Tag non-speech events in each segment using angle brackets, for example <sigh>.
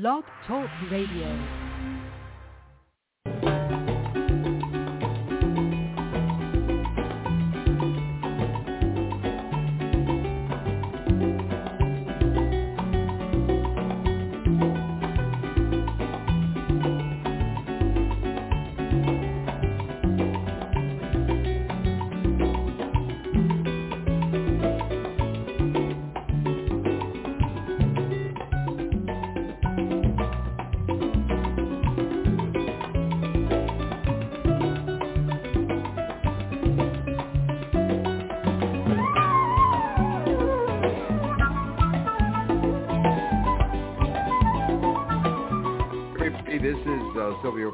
Blog Talk Radio.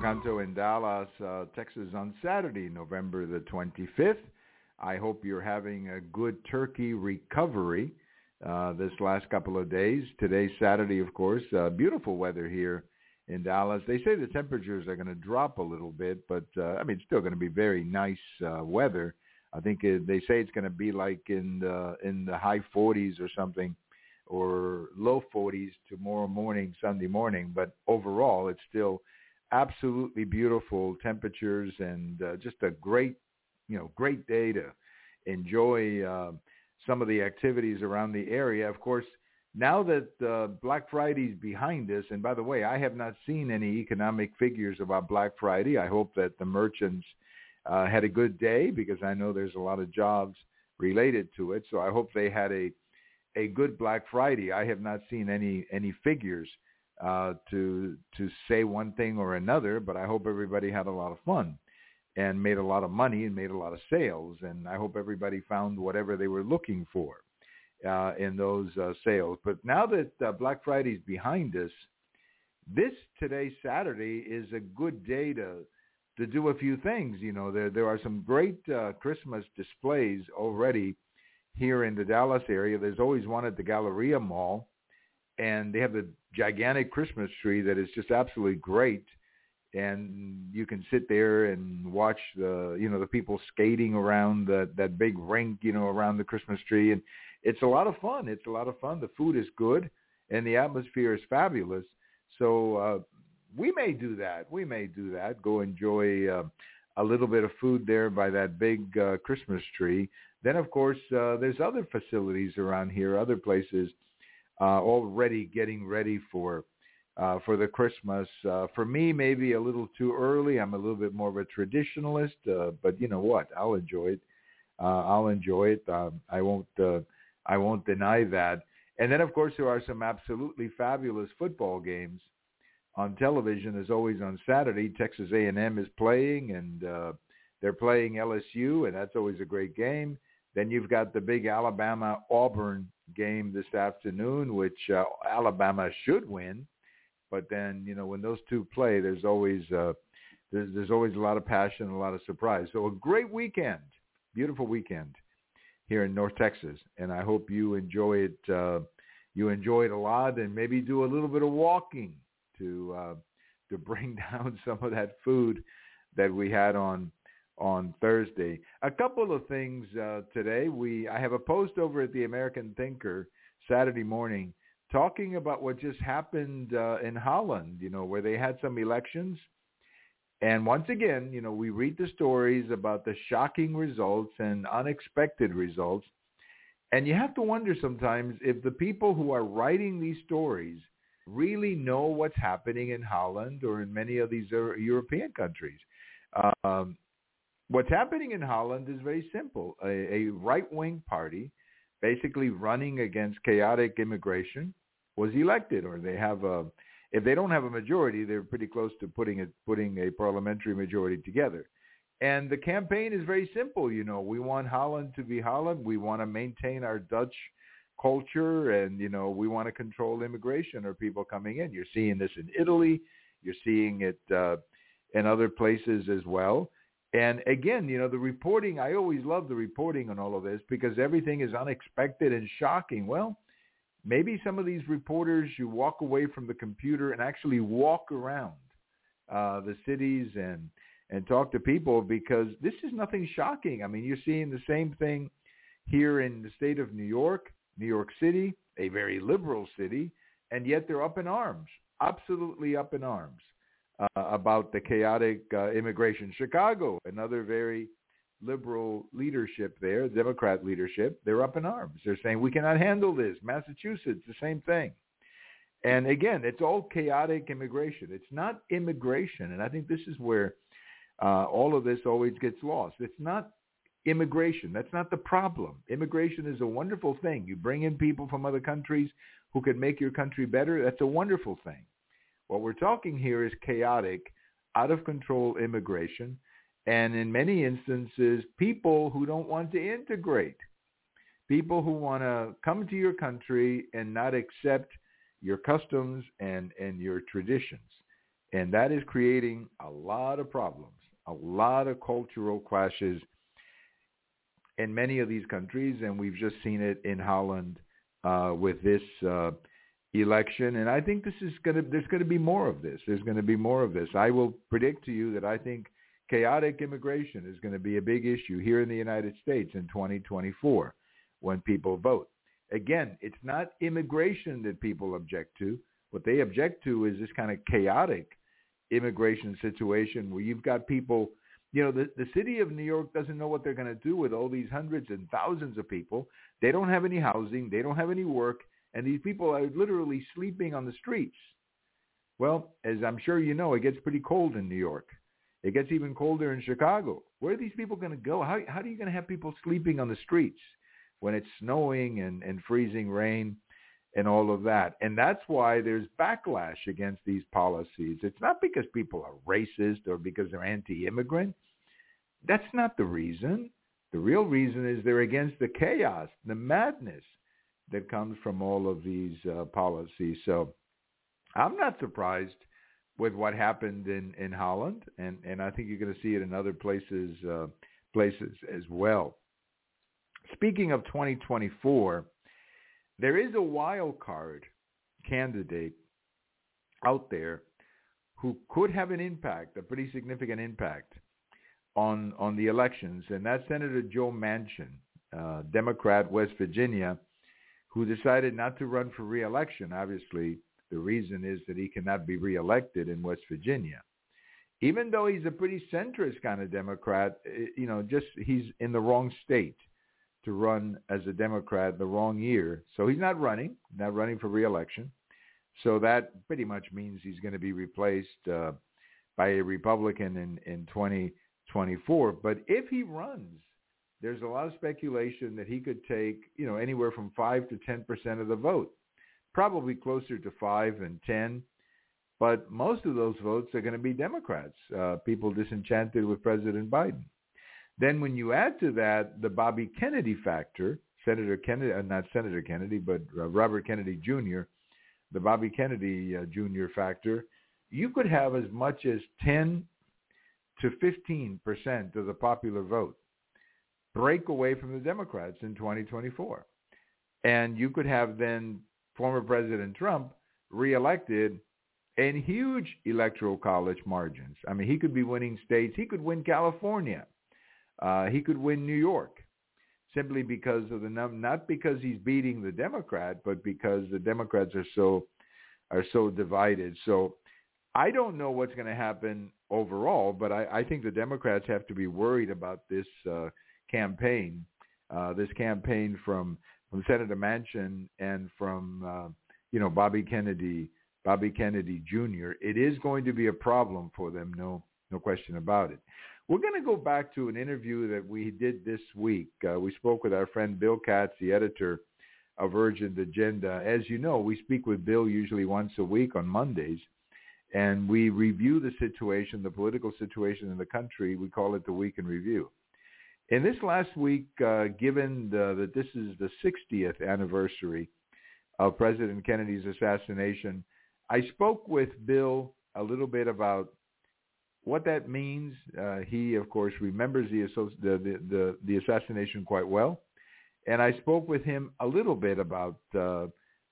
Canto in Dallas, uh, Texas on Saturday, November the 25th. I hope you're having a good turkey recovery uh, this last couple of days. Today's Saturday, of course. Uh, beautiful weather here in Dallas. They say the temperatures are going to drop a little bit, but uh, I mean, it's still going to be very nice uh, weather. I think it, they say it's going to be like in the in the high 40s or something or low 40s tomorrow morning, Sunday morning. But overall, it's still absolutely beautiful temperatures and uh, just a great, you know, great day to enjoy uh, some of the activities around the area. Of course, now that uh, Black Friday is behind us, and by the way, I have not seen any economic figures about Black Friday. I hope that the merchants uh, had a good day because I know there's a lot of jobs related to it. So I hope they had a a good Black Friday. I have not seen any any figures uh, to to say one thing or another, but I hope everybody had a lot of fun and made a lot of money and made a lot of sales. And I hope everybody found whatever they were looking for uh, in those uh, sales. But now that uh, Black Friday is behind us, this today Saturday is a good day to to do a few things. You know, there there are some great uh, Christmas displays already here in the Dallas area. There's always one at the Galleria Mall, and they have a gigantic Christmas tree that is just absolutely great. And you can sit there and watch the, you know, the people skating around that that big rink, you know, around the Christmas tree, and it's a lot of fun. It's a lot of fun. The food is good, and the atmosphere is fabulous. So uh, we may do that. We may do that. Go enjoy uh, a little bit of food there by that big uh, Christmas tree. Then, of course, uh, there's other facilities around here, other places uh, already getting ready for uh, for the Christmas. Uh, for me, maybe a little too early. I'm a little bit more of a traditionalist, uh, but you know what? I'll enjoy it. Uh, I'll enjoy it. Uh, I won't. Uh, I won't deny that. And then, of course, there are some absolutely fabulous football games on television. As always on Saturday, Texas A&M is playing, and uh, they're playing LSU, and that's always a great game. Then you've got the big Alabama Auburn game this afternoon, which uh, Alabama should win. But then you know when those two play, there's always uh, there's there's always a lot of passion, a lot of surprise. So a great weekend, beautiful weekend here in North Texas, and I hope you enjoy it. Uh, you enjoy it a lot, and maybe do a little bit of walking to uh, to <laughs> bring down some of that food that we had on on Thursday. A couple of things uh, today. We I have a post over at the American Thinker Saturday morning talking about what just happened uh, in Holland. You know where they had some elections, and once again, you know we read the stories about the shocking results and unexpected results, and you have to wonder sometimes if the people who are writing these stories really know what's happening in Holland or in many of these European countries. Um, What's happening in Holland is very simple. A, a right-wing party basically running against chaotic immigration was elected or they have a if they don't have a majority, they're pretty close to putting a putting a parliamentary majority together. And the campaign is very simple, you know, we want Holland to be Holland. We want to maintain our Dutch culture and you know, we want to control immigration or people coming in. You're seeing this in Italy, you're seeing it uh in other places as well. And again, you know, the reporting, I always love the reporting on all of this because everything is unexpected and shocking. Well, maybe some of these reporters, you walk away from the computer and actually walk around uh, the cities and, and talk to people because this is nothing shocking. I mean, you're seeing the same thing here in the state of New York, New York City, a very liberal city, and yet they're up in arms. absolutely up in arms about the chaotic uh, immigration. Chicago, another very liberal leadership there, Democrat leadership, they're up in arms. They're saying we cannot handle this. Massachusetts, the same thing. And again, it's all chaotic immigration. It's not immigration, and I think this is where uh, all of this always gets lost. It's not immigration. That's not the problem. Immigration is a wonderful thing. You bring in people from other countries who can make your country better. That's a wonderful thing. What we're talking here is chaotic, out of control immigration, and in many instances, people who don't want to integrate, people who want to come to your country and not accept your customs and, and your traditions. And that is creating a lot of problems, a lot of cultural clashes in many of these countries, and we've just seen it in Holland uh, with this uh, election. And I think this is going to there's going to be more of this. There's going to be more of this. I will predict to you that I think chaotic immigration is going to be a big issue here in the United States in 2024 when people vote. Again, it's not immigration that people object to. What they object to is this kind of chaotic immigration situation where you've got people you know, the, the city of New York doesn't know what they're going to do with all these hundreds and thousands of people. They don't have any housing. They don't have any work. And these people are literally sleeping on the streets. Well, as I'm sure you know, it gets pretty cold in New York. It gets even colder in Chicago. Where are these people going to go? How, how are you going to have people sleeping on the streets when it's snowing and, and freezing rain and all of that? And that's why there's backlash against these policies. It's not because people are racist or because they're anti-immigrant. That's not the reason. The real reason is they're against the chaos, the madness that comes from all of these uh, policies. So I'm not surprised with what happened in, in Holland, and, and I think you're going to see it in other places uh, places as well. Speaking of 2024, there is a wild card candidate out there who could have an impact, a pretty significant impact on on the elections, and that's Senator Joe Manchin, uh, Democrat, West Virginia, who decided not to run for reelection. Obviously, the reason is that he cannot be reelected in West Virginia. Even though he's a pretty centrist kind of Democrat, eh, you know, just he's in the wrong state to run as a Democrat the wrong year. So he's not running, not running for reelection. So that pretty much means he's going to be replaced uh, by a Republican in, in 2024. But if he runs, there's a lot of speculation that he could take, you know, anywhere from 5 to 10% of the vote, probably closer to 5 and 10. But most of those votes are going to be Democrats, uh, people disenchanted with President Biden. Then when you add to that the Bobby Kennedy factor, Senator Kennedy, uh, not Senator Kennedy, but uh, Robert Kennedy Jr., the Bobby Kennedy uh, Jr. factor, you could have as much as 10 to 15 percent of the popular vote break away from the Democrats in 2024. And you could have then former President Trump reelected in huge electoral college margins. I mean, he could be winning states. He could win California. Uh, he could win New York simply because of the num not because he's beating the Democrat, but because the Democrats are so are so divided. So I don't know what's going to happen overall, but I, I think the Democrats have to be worried about this uh, campaign, uh, this campaign from from Senator Manchin and from uh, you know Bobby Kennedy, Bobby Kennedy Jr. It is going to be a problem for them, no no question about it. We're going to go back to an interview that we did this week. Uh, we spoke with our friend Bill Katz, the editor of Urgent Agenda. As you know, we speak with Bill usually once a week on Mondays, and we review the situation, the political situation in the country. We call it the Week in Review. In this last week, uh, given the, that this is the 60th anniversary of President Kennedy's assassination, I spoke with Bill a little bit about what that means. Uh, he, of course, remembers the, the, the, the, assassination quite well. And I spoke with him a little bit about uh,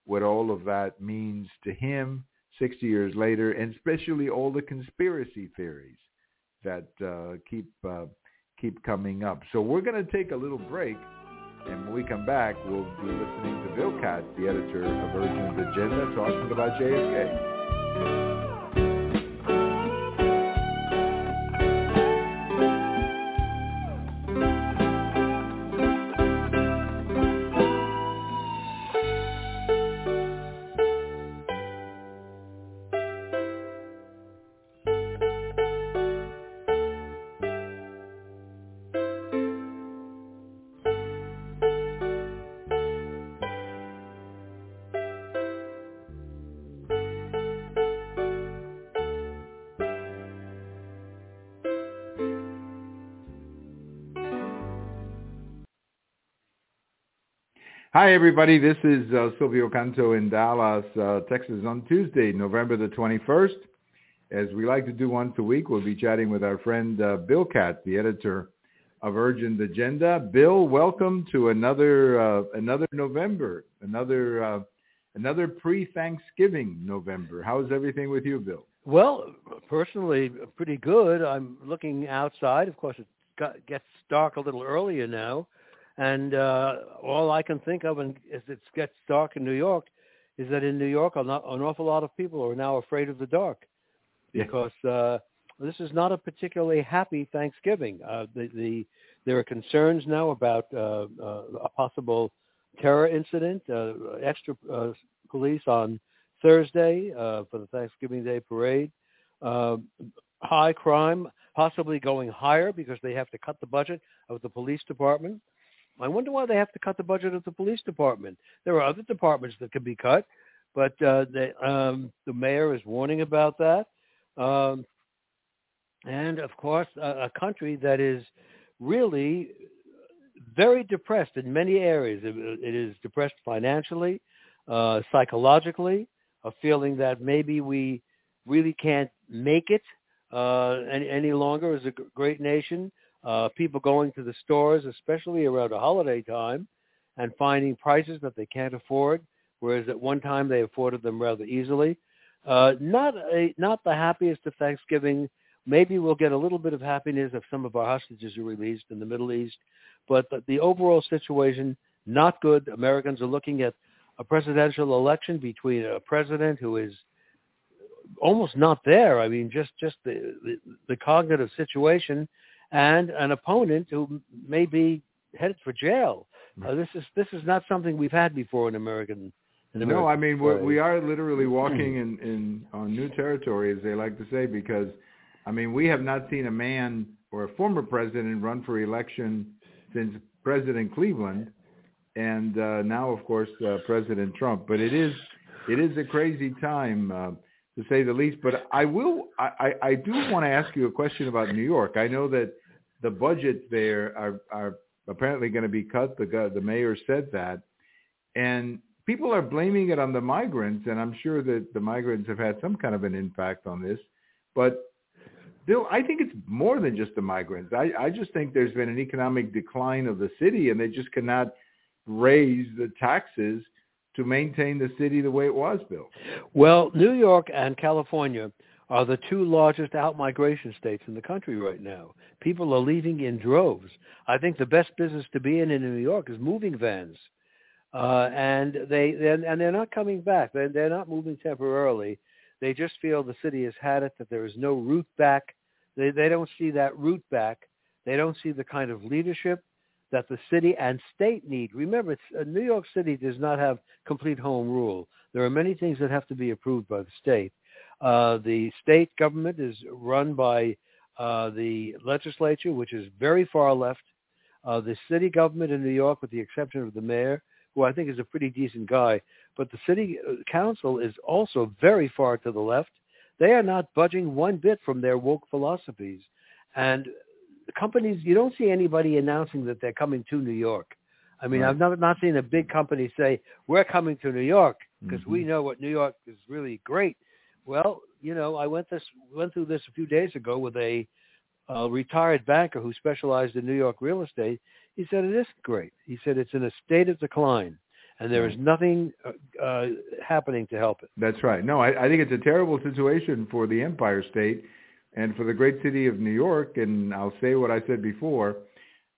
what all of that means to him 60 years later, and especially all the conspiracy theories that uh, keep uh, keep coming up. So we're going to take a little break, and when we come back, we'll be listening to Bill Katz, the editor of Urgent Agenda, talking about JFK. Hi, everybody. This is uh, Silvio Canto in Dallas, uh, Texas on Tuesday, November the 21st. As we like to do once a week, we'll be chatting with our friend uh, Bill Katz, the editor of Urgent Agenda. Bill, welcome to another uh, another November, another uh, another pre-Thanksgiving November. How's everything with you, Bill? Well, personally, pretty good. I'm looking outside. Of course, it got, gets dark a little earlier now, and uh, all I can think of, and as it gets dark in New York, is that in New York, an awful lot of people are now afraid of the dark because uh, this is not a particularly happy Thanksgiving. Uh, the, the there are concerns now about uh, uh, a possible terror incident. Uh, extra uh, police on Thursday uh, for the Thanksgiving Day parade. Uh, high crime, possibly going higher because they have to cut the budget of the police department. I wonder why they have to cut the budget of the police department. There are other departments that can be cut, but uh, um, the mayor is warning about that. Um, and of course, a, a country that is really very depressed in many areas. it, it is depressed financially, uh, psychologically, a feeling that maybe we really can't make it uh, any, any longer as a great nation. Uh, people going to the stores, especially around a holiday time, and finding prices that they can't afford, whereas at one time they afforded them rather easily. Uh, not a, not the happiest of Thanksgiving. Maybe we'll get a little bit of happiness if some of our hostages are released in the Middle East, but the, the overall situation not good. Americans are looking at a presidential election between a president who is almost not there. I mean, just just the the, the cognitive situation, and an opponent who may be headed for jail. Uh, this is this is not something we've had before in American. In American no, I mean we're, we are literally walking in, in on new territory, as they like to say, because I mean we have not seen a man or a former president run for election since President Cleveland and uh, now, of course, uh, President Trump. But it is it is a crazy time, uh, to say the least. But I will I, I, do want to ask you a question about New York. I know that the budgets there are are apparently going to be cut. The the mayor said that, and people are blaming it on the migrants, and I'm sure that the migrants have had some kind of an impact on this. But Bill, I think it's more than just the migrants. I, I just think there's been an economic decline of the city, and they just cannot raise the taxes to maintain the city the way it was, built? Well, New York and California are the two largest out-migration states in the country right now. People are leaving in droves. I think the best business to be in in New York is moving vans. Uh, and they they're, and they're not coming back. They're, they're not moving temporarily. They just feel the city has had it. That there is no route back. They they don't see that route back. They don't see the kind of leadership that the city and state need. Remember, uh, New York City does not have complete home rule. There are many things that have to be approved by the state. Uh, the state government is run by uh, the legislature, which is very far left. Uh, the city government in New York, with the exception of the mayor, who I think is a pretty decent guy, but the city uh, council is also very far to the left. They are not budging one bit from their woke philosophies. And companies, you don't see anybody announcing that they're coming to New York. I mean, right. I've not not seen a big company say we're coming to New York because mm-hmm. we know what New York is really great. Well, you know, I went this went through this a few days ago with a uh, retired banker who specialized in New York real estate. He said it isn't great. He said it's in a state of decline, and there is nothing uh, uh, happening to help it. That's right. No, I, I think it's a terrible situation for the Empire State and for the great city of New York, and I'll say what I said before,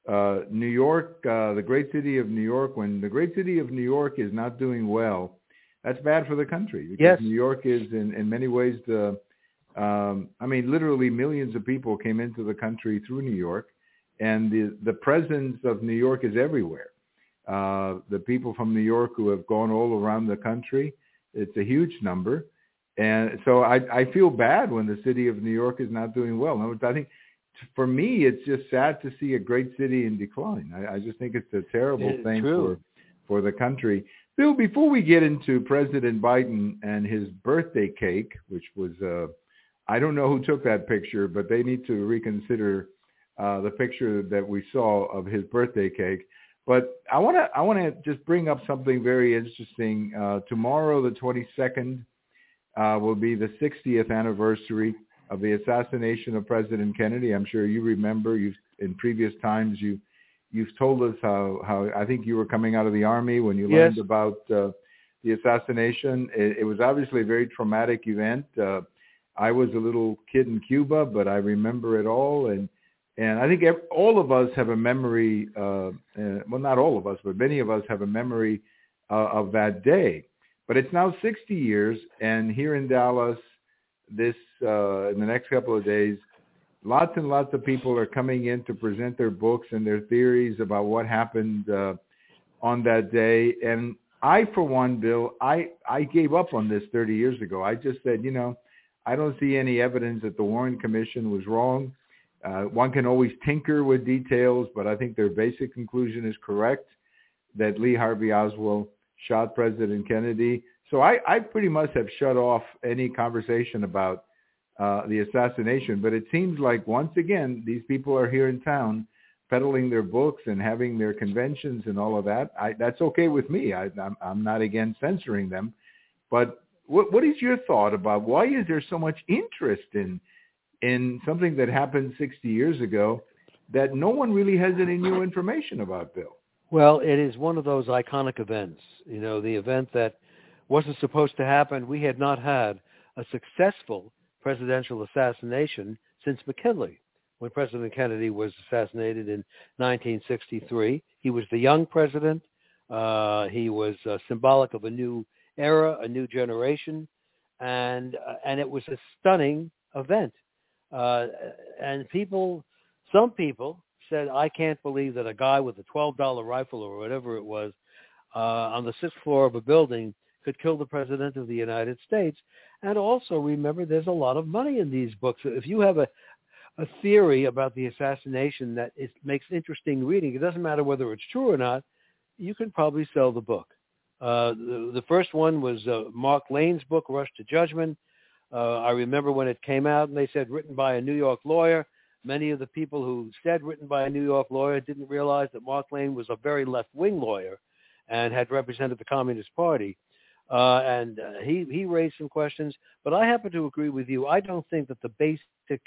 uh, New York, uh, the great city of New York, when the great city of New York is not doing well, that's bad for the country. Because yes. New York is in, in many ways the, um, I mean, literally millions of people came into the country through New York, and the, the presence of New York is everywhere. Uh, the people from New York who have gone all around the country, it's a huge number. And so I, I feel bad when the city of New York is not doing well. I think for me, it's just sad to see a great city in decline. I, I just think it's a terrible it's thing true. for for the country. Bill, before we get into President Biden and his birthday cake, which was uh, I don't know who took that picture, but they need to reconsider uh, the picture that we saw of his birthday cake. But I want to I want to just bring up something very interesting. Uh, tomorrow, the 22nd, uh, will be the 60th anniversary of the assassination of President Kennedy. I'm sure you remember. You've in previous times you you've told us how how I think you were coming out of the army when you learned Yes. about uh, the assassination. It, it was obviously a very traumatic event. Uh, I was a little kid in Cuba, but I remember it all, and and I think all of us have a memory. Uh, uh, well, not all of us, but many of us have a memory uh, of that day. But it's now 60 years, and here in Dallas, this uh, in the next couple of days, lots and lots of people are coming in to present their books and their theories about what happened uh, on that day. And I, for one, Bill, I I gave up on this 30 years ago. I just said, you know, I don't see any evidence that the Warren Commission was wrong. Uh, one can always tinker with details, but I think their basic conclusion is correct that Lee Harvey Oswald shot President Kennedy. So I, I pretty much have shut off any conversation about uh, the assassination. But it seems like once again, these people are here in town peddling their books and having their conventions and all of that. I, that's okay with me. I, I'm, I'm not against censoring them. But what, what is your thought about why is there so much interest in in something that happened 60 years ago that no one really has any new information about, Bill? Well, it is one of those iconic events. You know, the event that wasn't supposed to happen. We had not had a successful presidential assassination since McKinley, when President Kennedy was assassinated in 1963. He was the young president. Uh, he was uh, symbolic of a new era, a new generation, and uh, and it was a stunning event. Uh, and people, some people said, I can't believe that a guy with a $12 rifle or whatever it was uh, on the sixth floor of a building could kill the president of the United States. And also remember, there's a lot of money in these books. If you have a, a theory about the assassination that it makes interesting reading, it doesn't matter whether it's true or not, you can probably sell the book. Uh, the, the first one was uh, Mark Lane's book, Rush to Judgment. Uh, I remember when it came out and they said written by a New York lawyer. Many of the people who said written by a New York lawyer didn't realize that Mark Lane was a very left-wing lawyer and had represented the Communist Party. Uh, and uh, he, he raised some questions, but I happen to agree with you. I don't think that the basic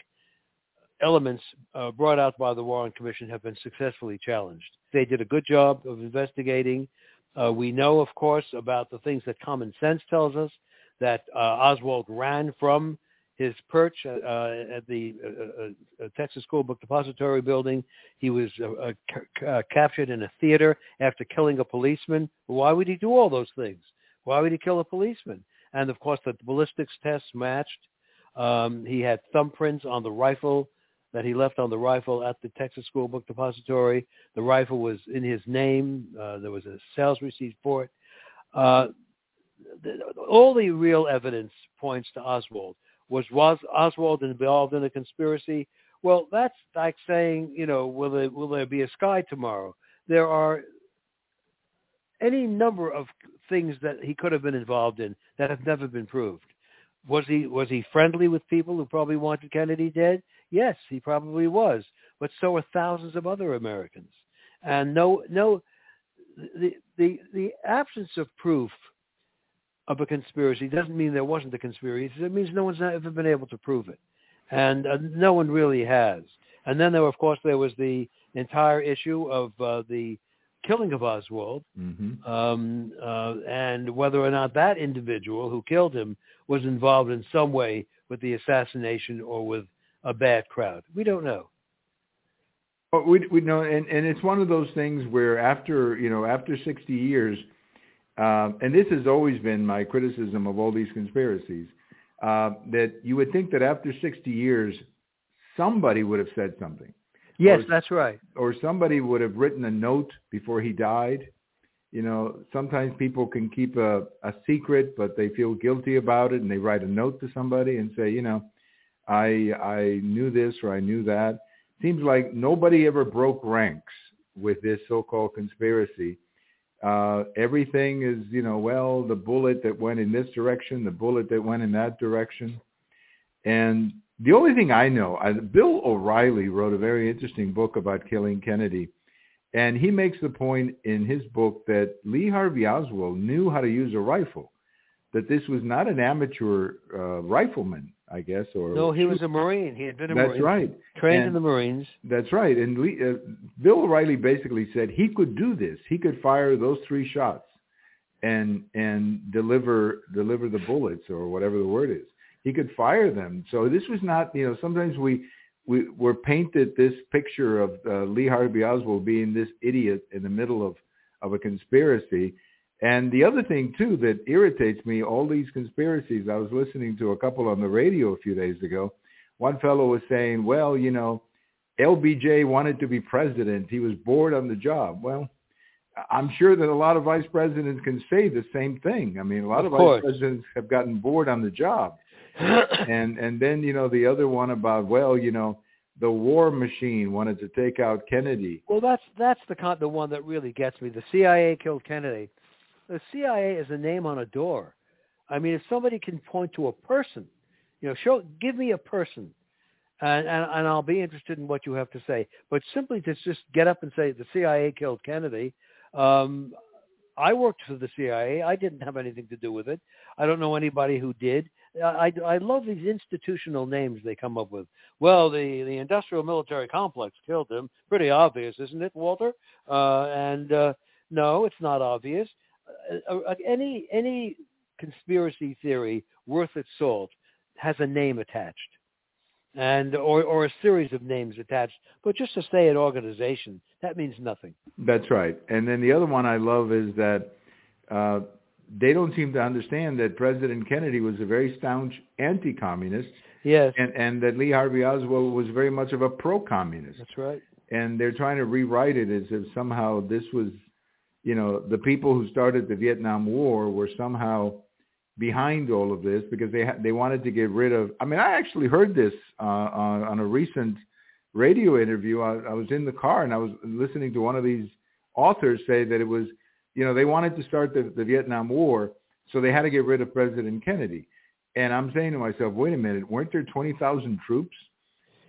elements uh, brought out by the Warren Commission have been successfully challenged. They did a good job of investigating. Uh, we know, of course, about the things that common sense tells us, that uh, Oswald ran from his perch uh, uh, at the uh, uh, Texas School Book Depository building. He was uh, uh, ca- uh, captured in a theater after killing a policeman. Why would he do all those things? Why would he kill a policeman? And of course, the ballistics tests matched. Um, he had thumbprints on the rifle that he left on the rifle at the Texas School Book Depository. The rifle was in his name. Uh, there was a sales receipt for it. Uh, all the real evidence points to Oswald. Was, was Oswald involved in a conspiracy? Well, that's like saying, you know, will there, will there be a sky tomorrow? There are any number of things that he could have been involved in that have never been proved. Was he was he friendly with people who probably wanted Kennedy dead? Yes, he probably was. But so are thousands of other Americans. And no no the the the absence of proof of a conspiracy doesn't mean there wasn't a conspiracy. It means no one's ever been able to prove it, and uh, no one really has. And then there, of course, there was the entire issue of uh, the killing of Oswald, Mm-hmm. um, uh, and whether or not that individual who killed him was involved in some way with the assassination or with a bad crowd. We don't know. But we we know, and and it's one of those things where after you know after 60 years, um, and this has always been my criticism of all these conspiracies, uh, that you would think that after 60 years, somebody would have said something, Yes, Or- that's right. or somebody would have written a note before he died. You know, sometimes people can keep a, a secret, but they feel guilty about it, and they write a note to somebody and say, you know, I I knew this or I knew that. Seems like nobody ever broke ranks with this so-called conspiracy. Uh, everything is, you know, well, the bullet that went in this direction, the bullet that went in that direction. And the only thing I know, I, Bill O'Reilly wrote a very interesting book about killing Kennedy. And he makes the point in his book that Lee Harvey Oswald knew how to use a rifle, that this was not an amateur uh, rifleman, I guess, or no, he was a Marine. He had been a that's Marine. right, trained and, in the Marines. That's right. And Lee, uh, Bill O'Reilly basically said he could do this. He could fire those three shots and and deliver deliver the bullets or whatever the word is. He could fire them. So this was not, you know, sometimes we we were painted this picture of uh, Lee Harvey Oswald being this idiot in the middle of of a conspiracy. And the other thing too that irritates me, all these conspiracies. I was listening to a couple on the radio a few days ago. One fellow was saying, "Well, you know, LBJ wanted to be president. He was bored on the job." Well, I'm sure that a lot of vice presidents can say the same thing. I mean, a lot Of of, course. vice presidents have gotten bored on the job. <laughs> and and then you know the other one about well, you know, the war machine wanted to take out Kennedy. Well, that's that's the con- the one that really gets me. The CIA killed Kennedy. The CIA is a name on a door. I mean, if somebody can point to a person, you know, show give me a person, and and, and I'll be interested in what you have to say. But simply to just get up and say the CIA killed Kennedy. Um, I worked for the CIA. I didn't have anything to do with it. I don't know anybody who did. I, I love these institutional names they come up with. Well, the, the industrial military complex killed him. Pretty obvious, isn't it, Walter? Uh, and uh, no, it's not obvious. Uh, uh, any any conspiracy theory worth its salt has a name attached, and or or a series of names attached. But just to say an organization, that means nothing. That's right. And then the other one I love is that uh, they don't seem to understand that President Kennedy was a very staunch anti-communist, Yes, and and that Lee Harvey Oswald was very much of a pro-communist. that's right. and they're trying to rewrite it as if somehow this was, you know, the people who started the Vietnam War were somehow behind all of this because they ha- they wanted to get rid of. I mean, I actually heard this uh, on, on a recent radio interview. I, I was in the car and I was listening to one of these authors say that it was, you know, they wanted to start the, the Vietnam War, so they had to get rid of President Kennedy. And I'm saying to myself, wait a minute, weren't there 20,000 troops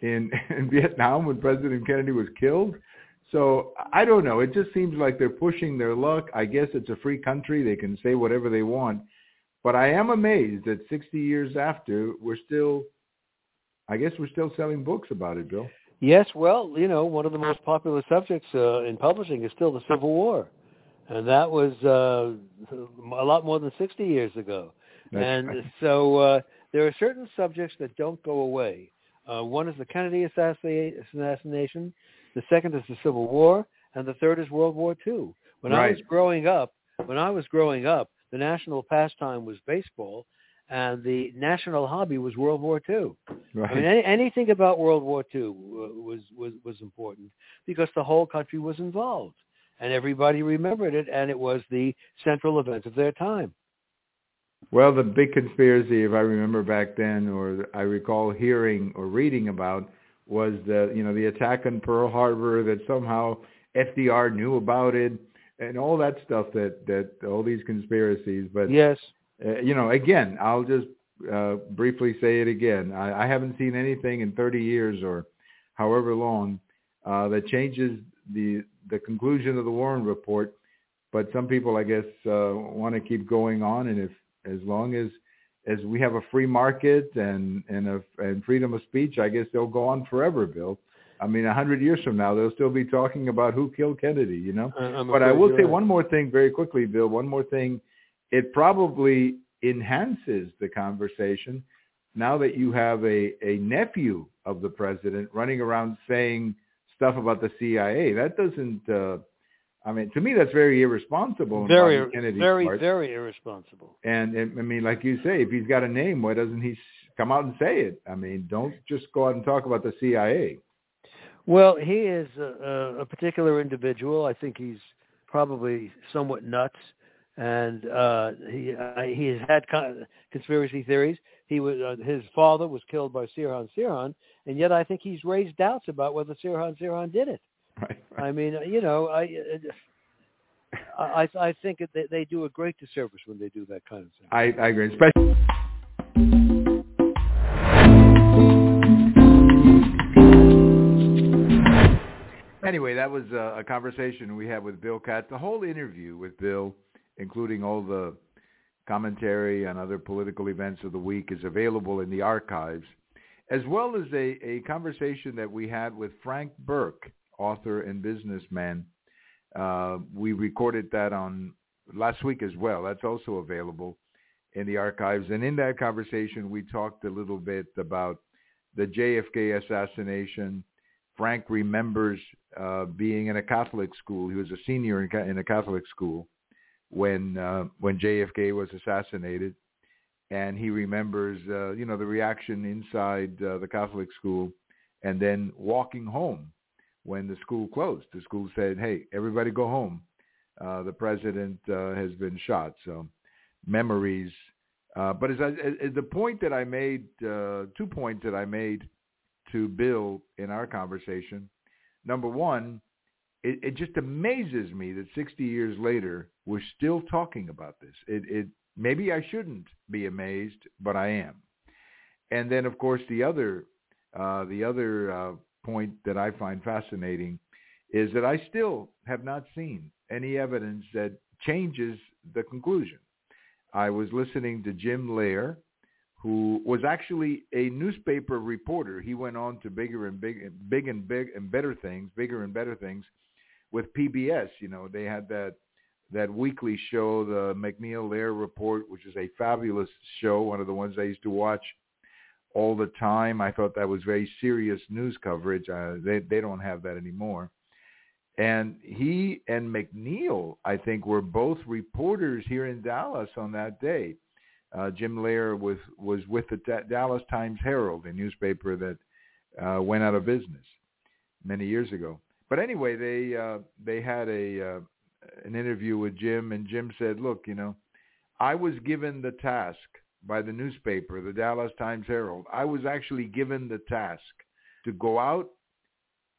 in, <laughs> in Vietnam when President Kennedy was killed? So I don't know. It just seems like they're pushing their luck. I guess it's a free country. They can say whatever they want. But I am amazed that 60 years after, we're still, I guess we're still selling books about it, Bill. Yes, well, you know, one of the most popular subjects uh, in publishing is still the Civil War, and that was uh, a lot more than 60 years ago. That's and right. so uh, there are certain subjects that don't go away. Uh, one is the Kennedy assassination, the second is the Civil War, and the third is World War II. When I was growing up, when I was growing up, the national pastime was baseball, and the national hobby was World War II. Right. I mean, any, anything about World War II uh, was was was important because the whole country was involved, and everybody remembered it, and it was the central event of their time. Well, the big conspiracy, if I remember back then, or I recall hearing or reading about, was the you know the attack on Pearl Harbor that somehow FDR knew about it and all that stuff that that all these conspiracies. But Yes, uh, you know, again, I'll just uh, briefly say it again. I, I haven't seen anything in 30 years or however long uh, that changes the the conclusion of the Warren report. But some people, I guess, uh, want to keep going on, and if as long as as we have a free market and and a, and freedom of speech, I guess they'll go on forever, Bill. I mean, a hundred years from now, they'll still be talking about who killed Kennedy, you know. I- I'm But I will say right. one more thing very quickly, Bill. One more thing. It probably enhances the conversation now that you have a, a nephew of the president running around saying stuff about the CIA. That doesn't, uh, I mean, to me, that's very irresponsible. on Very, very, part. very irresponsible. And, I mean, like you say, if he's got a name, why doesn't he come out and say it? I mean, don't just go out and talk about the CIA. Well, he is a, a, particular individual. I think he's probably somewhat nuts, and uh, he uh, he has had con- conspiracy theories. He was uh, his father was killed by Sirhan Sirhan, and yet I think he's raised doubts about whether Sirhan Sirhan did it. <laughs> Right. I mean, uh, you know, I uh, uh I I think that they, they do a great disservice when they do that kind of thing. I, I agree. Especially anyway, that was a, a conversation we had with Bill Katz. The whole interview with Bill, including all the commentary on other political events of the week, is available in the archives, as well as a, a conversation that we had with Frank Burke, author and businessman. Uh, we recorded that on last week as well. That's also available in the archives. And in that conversation, we talked a little bit about the JFK assassination. Frank remembers uh, being in a Catholic school. He was a senior in, in a Catholic school when uh, when JFK was assassinated, and he remembers uh, you know the reaction inside uh, the Catholic school, and then walking home when the school closed. The school said, "Hey, everybody go home. Uh, the president uh, has been shot." So memories. Uh, but as, I, as the point that I made, uh, two points that I made to Bill in our conversation. Number one, it, it just amazes me that 60 years later we're still talking about this. It, it maybe I shouldn't be amazed, but I am. And then, of course, the other uh, the other uh, point that I find fascinating is that I still have not seen any evidence that changes the conclusion. I was listening to Jim Lehrer, who was actually a newspaper reporter. He went on to bigger and big, big and big and better things, bigger and better things, with PBS. You know, they had that that weekly show, the MacNeil Lehrer Report, which is a fabulous show, one of the ones I used to watch all the time. I thought that was very serious news coverage. Uh, they they don't have that anymore. And he and MacNeil, I think, were both reporters here in Dallas on that day. Uh, Jim Lehrer was was with the D- Dallas Times Herald, a newspaper that uh, went out of business many years ago. But anyway, they uh, they had a uh, an interview with Jim, and Jim said, "Look, you know, I was given the task by the newspaper, the Dallas Times Herald. I was actually given the task to go out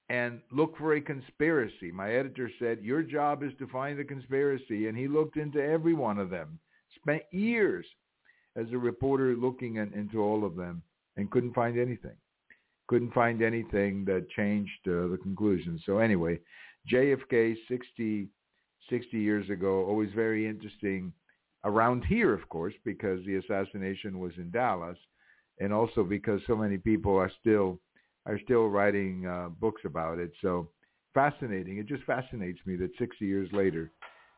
and look for a conspiracy. My editor said, your job is to find the conspiracy. And he looked into every one of them, spent years as a reporter looking in, into all of them and couldn't find anything. Couldn't find anything that changed uh, the conclusion. So anyway, JFK 60, 60 years ago, always very interesting around here, of course, because the assassination was in Dallas, and also because so many people are still are still writing uh, books about it. So fascinating. It just fascinates me that 60 years later,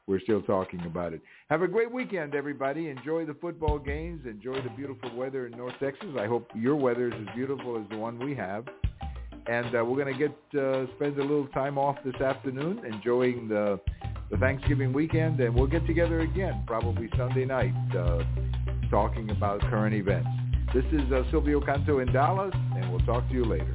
we're still talking about it. Have a great weekend, everybody. Enjoy the football games. Enjoy the beautiful weather in North Texas. I hope your weather is as beautiful as the one we have. And uh, we're going to get uh, spend a little time off this afternoon, enjoying the the Thanksgiving weekend, and we'll get together again probably Sunday night, uh, talking about current events. This is uh, Silvio Canto in Dallas, and we'll talk to you later.